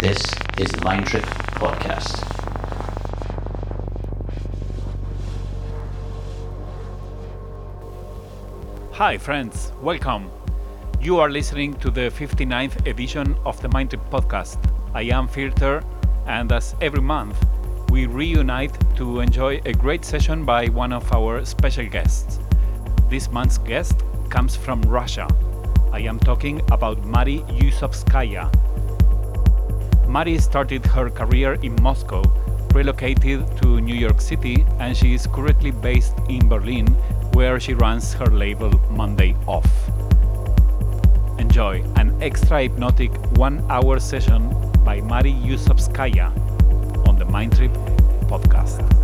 This is the Mind Trip Podcast. Hi, friends, welcome. You are listening to the 59th edition of the Mind Trip Podcast. I am Filter, and as every month, we reunite to enjoy a great session by one of our special guests. This month's guest comes from Russia. I am talking about Mari Yusovskaya. Mari started her career in Moscow, relocated to New York City, and she is currently based in Berlin, where she runs her label Monday Off. Enjoy an extra hypnotic one hour session by Mari Yusovskaya on the Mind Trip podcast.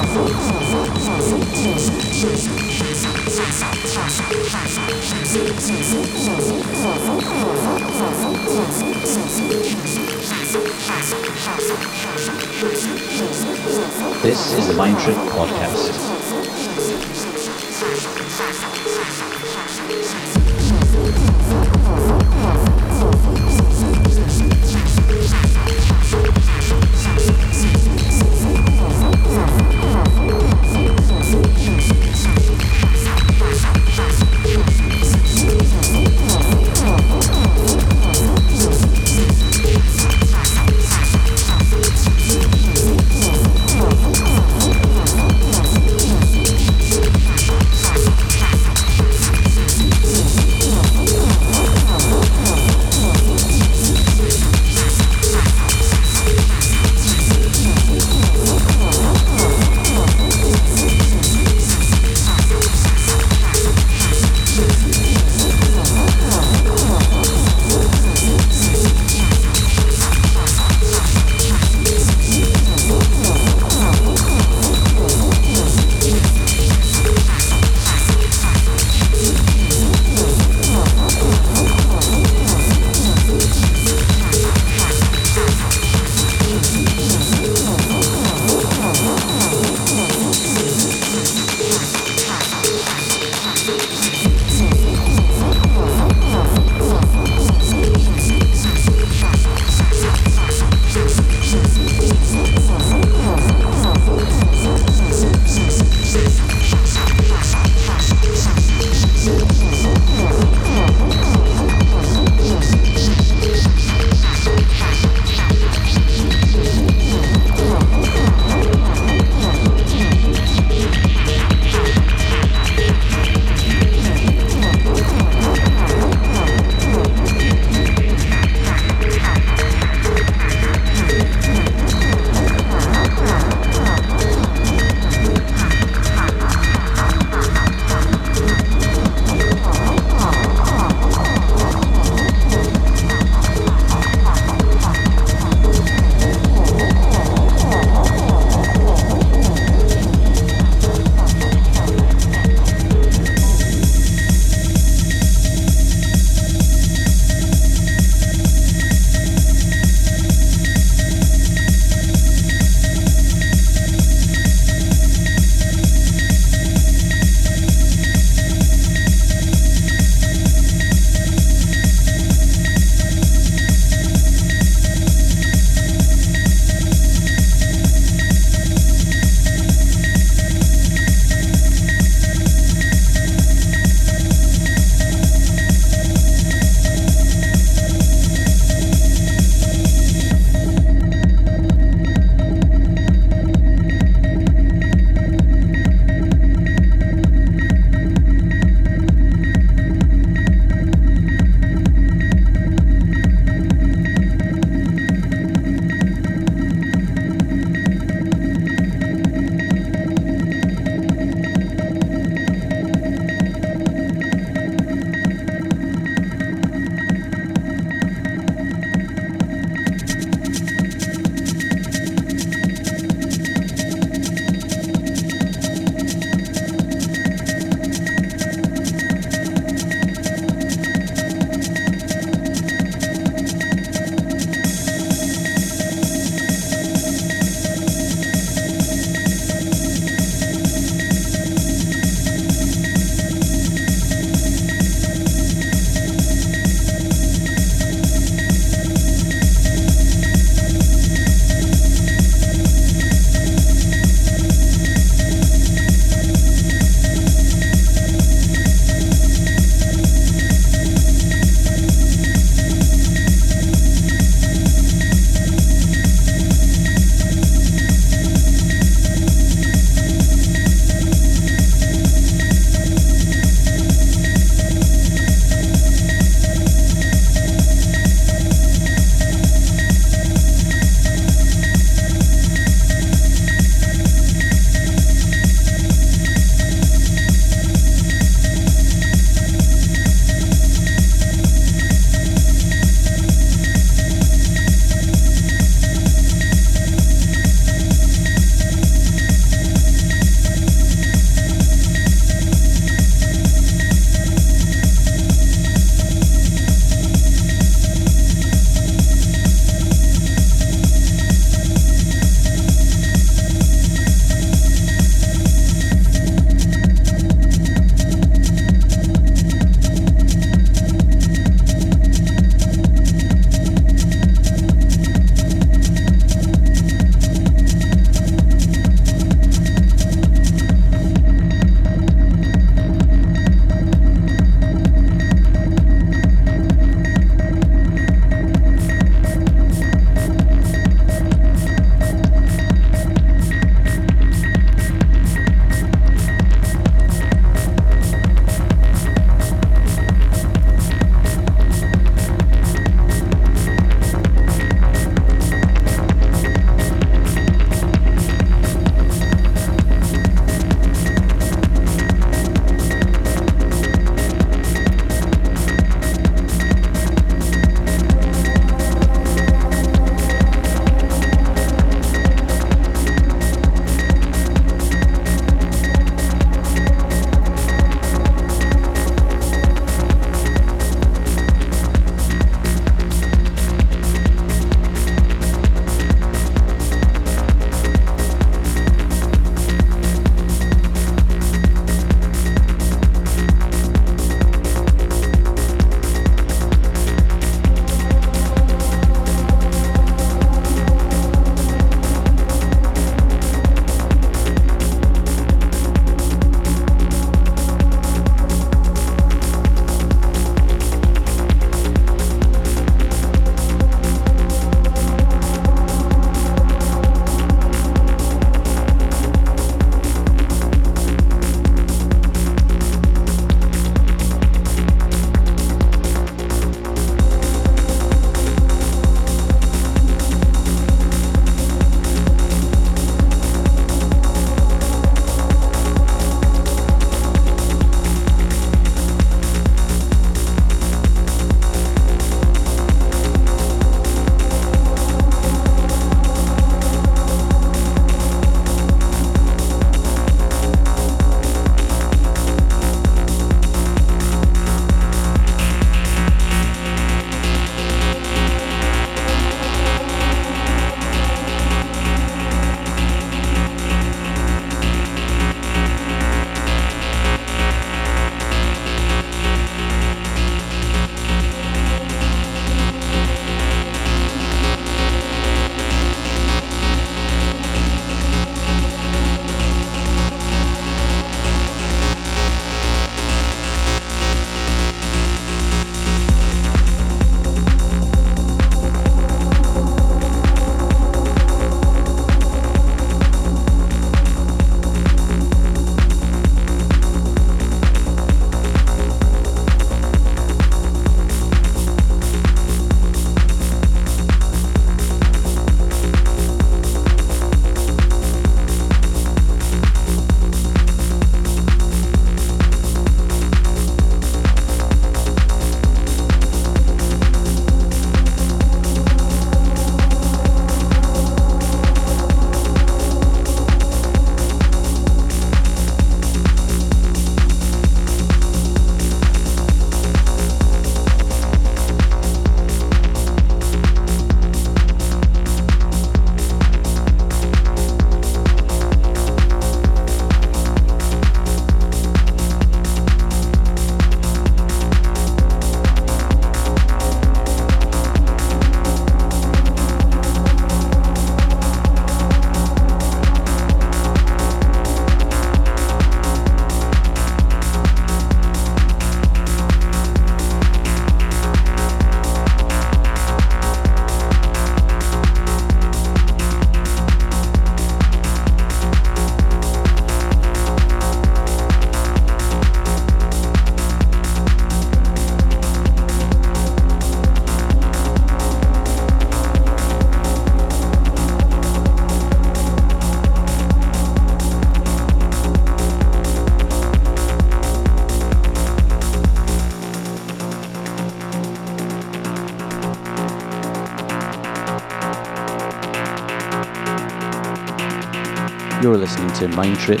Listening to Mind Trip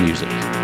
Music.